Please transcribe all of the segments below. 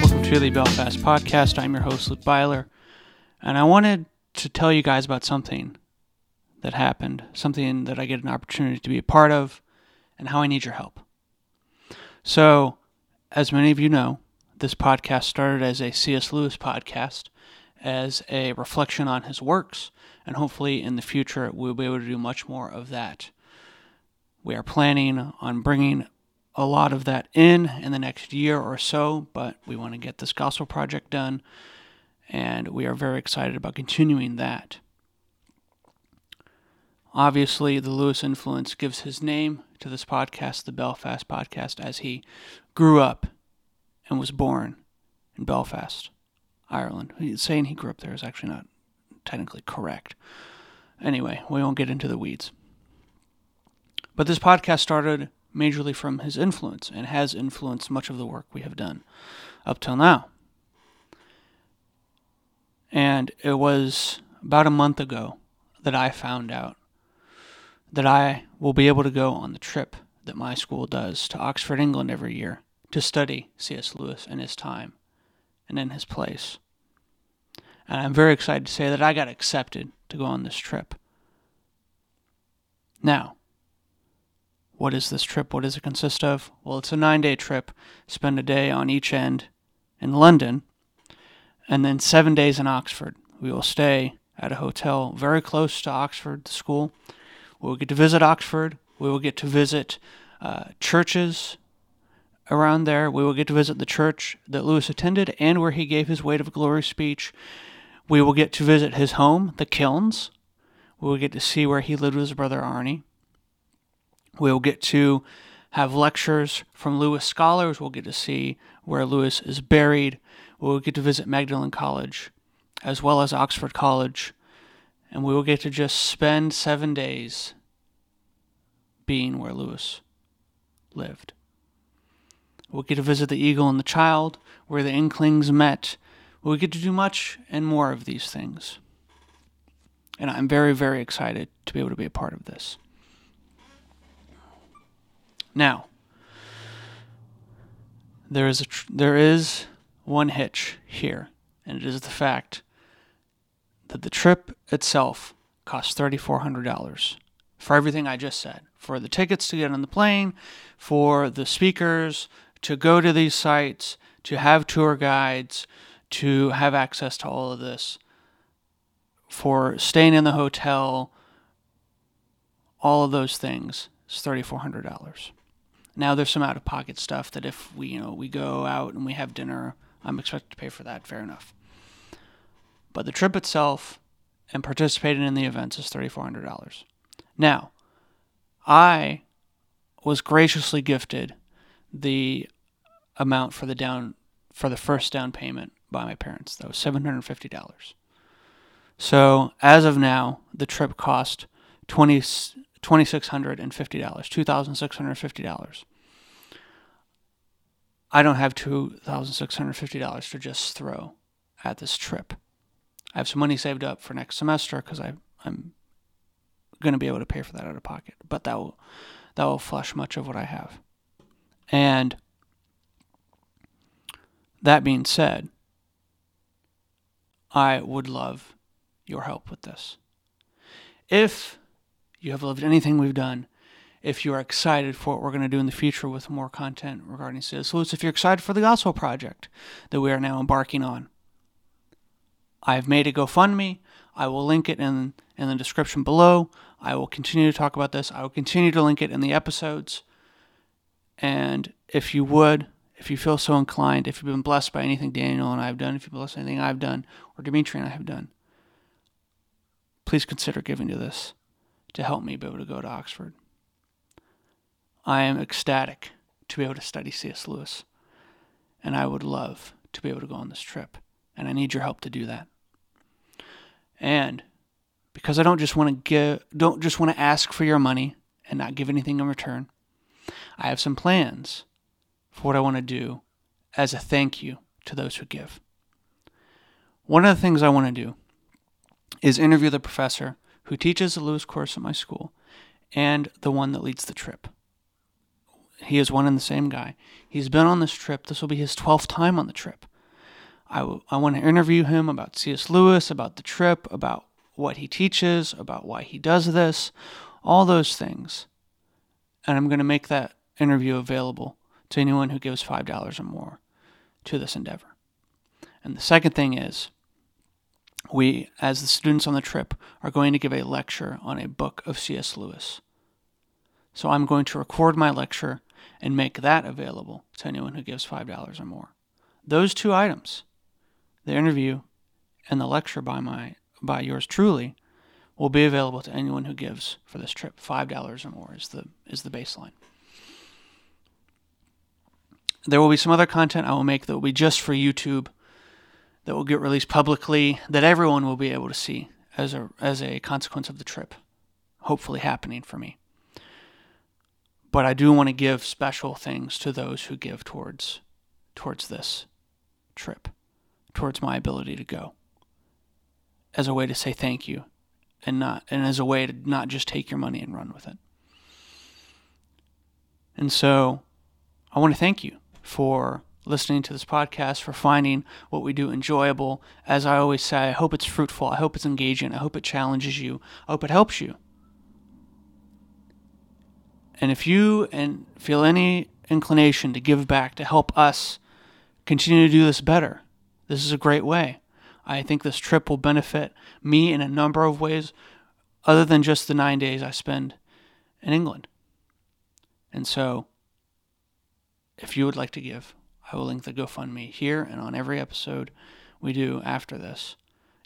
Welcome to the Belfast Podcast. I'm your host, Luke Byler, and I wanted to tell you guys about something that happened, something that I get an opportunity to be a part of, and how I need your help. So, as many of you know, this podcast started as a C.S. Lewis podcast, as a reflection on his works, and hopefully in the future we'll be able to do much more of that. We are planning on bringing a lot of that in in the next year or so, but we want to get this gospel project done, and we are very excited about continuing that. Obviously, the Lewis influence gives his name to this podcast, the Belfast Podcast, as he grew up and was born in Belfast, Ireland. Saying he grew up there is actually not technically correct. Anyway, we won't get into the weeds. But this podcast started majorly from his influence and has influenced much of the work we have done up till now. And it was about a month ago that I found out that I will be able to go on the trip that my school does to Oxford, England every year to study C.S. Lewis in his time and in his place. And I'm very excited to say that I got accepted to go on this trip. Now, what is this trip? What does it consist of? Well, it's a nine day trip. Spend a day on each end in London, and then seven days in Oxford. We will stay at a hotel very close to Oxford, the school. We will get to visit Oxford. We will get to visit uh, churches around there. We will get to visit the church that Lewis attended and where he gave his Weight of Glory speech. We will get to visit his home, the Kilns. We will get to see where he lived with his brother Warnie. We'll get to have lectures from Lewis scholars. We'll get to see where Lewis is buried. We'll get to visit Magdalen College as well as Oxford College. And we will get to just spend seven days being where Lewis lived. We'll get to visit the Eagle and the Child, where the Inklings met. We'll get to do much and more of these things. And I'm very, very excited to be able to be a part of this. Now, there is a tr- there is one hitch here, and it is the fact that the trip itself costs thirty four hundred dollars for everything I just said, for the tickets to get on the plane, for the speakers to go to these sites, to have tour guides, to have access to all of this, for staying in the hotel, all of those things is thirty four hundred dollars. Now there's some out of pocket stuff that if we you know we go out and we have dinner, I'm expected to pay for that. Fair enough. But the trip itself and participating in the events is thirty four hundred dollars. Now, I was graciously gifted the amount for the down for the first down payment by my parents. That was seven hundred fifty dollars. So as of now, the trip cost twenty $2,650, $2,650. I don't have $2,650 to just throw at this trip. I have some money saved up for next semester because I'm going to be able to pay for that out of pocket, but that will, that will flush much of what I have. And that being said, I would love your help with this. If you have loved anything we've done, if you are excited for what we're going to do in the future with more content regarding C.S. Lewis, if you're excited for the Gospel Project that we are now embarking on, I've made a GoFundMe. I will link it in, in the description below. I will continue to talk about this. I will continue to link it in the episodes. And if you would, if you feel so inclined, if you've been blessed by anything Daniel and I have done, if you've blessed anything I've done, or Dimitri and I have done, please consider giving to this to help me be able to go to Oxford. I am ecstatic to be able to study C.S. Lewis, and I would love to be able to go on this trip, and I need your help to do that. And because I don't just want to give, don't just want to ask for your money and not give anything in return, I have some plans for what I want to do as a thank you to those who give. One of the things I want to do is interview the professor who teaches the Lewis course at my school and the one that leads the trip. He is one and the same guy. He's been on this trip. This will be his 12th time on the trip. I, w- I want to interview him about C.S. Lewis, about the trip, about what he teaches, about why he does this, all those things. And I'm going to make that interview available to anyone who gives $5 or more to this endeavor. And the second thing is, we, as the students on the trip, are going to give a lecture on a book of C.S. Lewis. So I'm going to record my lecture and make that available to anyone who gives $5 or more. Those two items, the interview and the lecture by my by yours truly, will be available to anyone who gives for this trip. $5 or more is the is the baseline. There will be some other content I will make that will be just for YouTube that will get released publicly that everyone will be able to see as a as a consequence of the trip hopefully happening for me. But I do want to give special things to those who give towards towards this trip, towards my ability to go. As a way to say thank you and not and as a way to not just take your money and run with it. And so I want to thank you for listening to this podcast, for finding what we do enjoyable. As I always say, I hope it's fruitful. I hope it's engaging. I hope it challenges you. I hope it helps you. And if you and feel any inclination to give back to help us continue to do this better, this is a great way. I think this trip will benefit me in a number of ways other than just the nine days I spend in England. And so, if you would like to give, I will link the GoFundMe here and on every episode we do after this.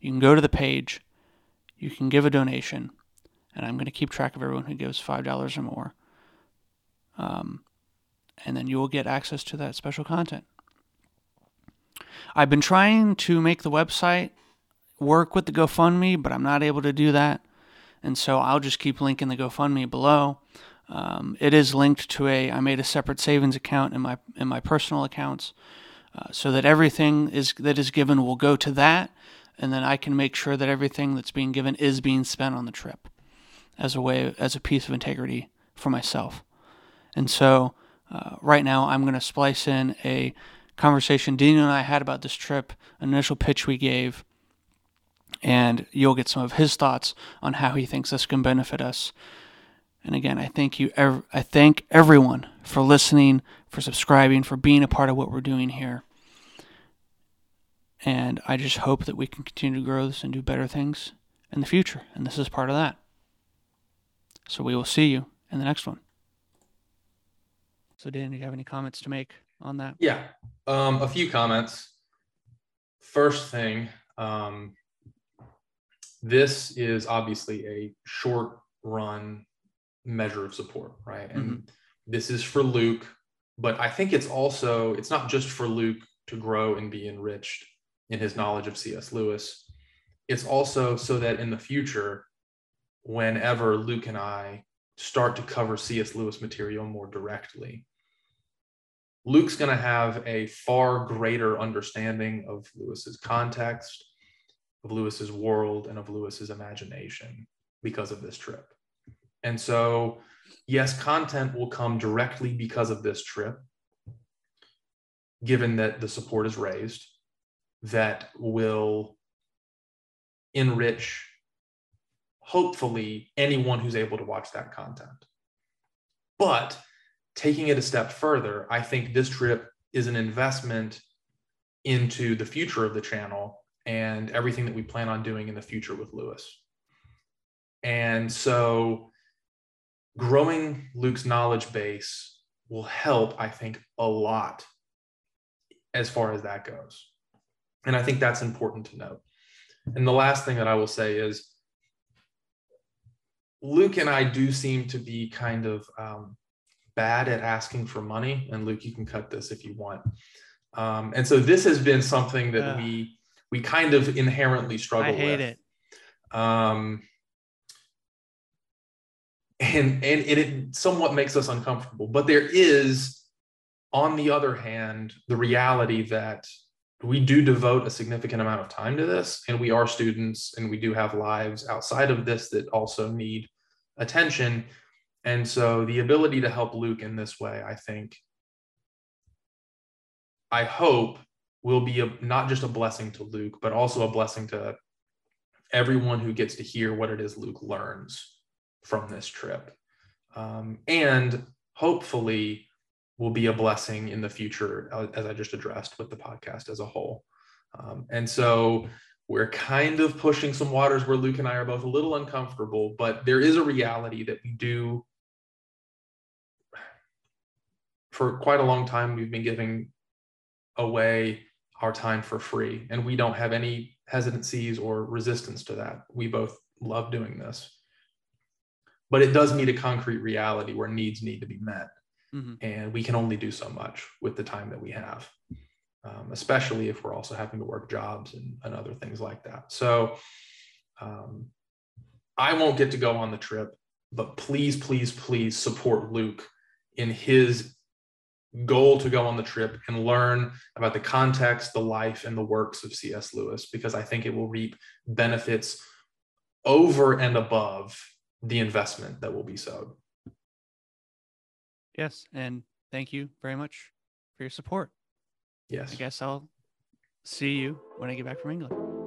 You can go to the page, you can give a donation, and I'm going to keep track of everyone who gives $5 or more. Um, and then you will get access to that special content. I've been trying to make the website work with the GoFundMe, but I'm not able to do that. And so I'll just keep linking the GoFundMe below. Um, it is linked to a. I made a separate savings account in my in my personal accounts, uh, so that everything is that is given will go to that, and then I can make sure that everything that's being given is being spent on the trip, as a way as a piece of integrity for myself. And so, uh, right now, I'm going to splice in a conversation Dino and I had about this trip, an initial pitch we gave, and you'll get some of his thoughts on how he thinks this can benefit us. And again, I thank you. I thank everyone for listening, for subscribing, for being a part of what we're doing here. And I just hope that we can continue to grow this and do better things in the future. And this is part of that. So we will see you in the next one. So, Dan, do you have any comments to make on that? Yeah, um, a few comments. First thing, um, this is obviously a short run measure of support, right? And mm-hmm. this is for Luke, but I think it's also it's not just for Luke to grow and be enriched in his knowledge of C.S. Lewis. It's also so that in the future, whenever Luke and I start to cover C.S. Lewis material more directly, Luke's going to have a far greater understanding of Lewis's context, of Lewis's world, and of Lewis's imagination because of this trip. And so, yes, content will come directly because of this trip, given that the support is raised, that will enrich, hopefully, anyone who's able to watch that content. But taking it a step further, I think this trip is an investment into the future of the channel and everything that we plan on doing in the future with Lewis. And so growing Luke's knowledge base will help, I think, a lot as far as that goes. And I think that's important to note. And the last thing that I will say is Luke and I do seem to be kind of um, bad at asking for money. And Luke, you can cut this if you want. Um, and so this has been something that uh, we we kind of inherently struggle with. I hate with. it. Um, and, and and it somewhat makes us uncomfortable. But there is, on the other hand, the reality that we do devote a significant amount of time to this, and we are students, and we do have lives outside of this that also need attention And so the ability to help Luke in this way, I think, I hope will be a, not just a blessing to Luke, but also a blessing to everyone who gets to hear what it is Luke learns from this trip. Um, and hopefully will be a blessing in the future, uh, as I just addressed with the podcast as a whole. Um, and so we're kind of pushing some waters where Luke and I are both a little uncomfortable, but there is a reality that we do. For quite a long time, we've been giving away our time for free, and we don't have any hesitancies or resistance to that. We both love doing this. But it does need a concrete reality where needs need to be met. Mm-hmm. And we can only do so much with the time that we have, um, especially if we're also having to work jobs and, and other things like that. So um, I won't get to go on the trip, but please, please, please support Luke in his goal to go on the trip and learn about the context, the life, and the works of C.S. Lewis, because I think it will reap benefits over and above the investment that will be sowed. Yes. And thank you very much for your support. Yes. I guess I'll see you when I get back from England.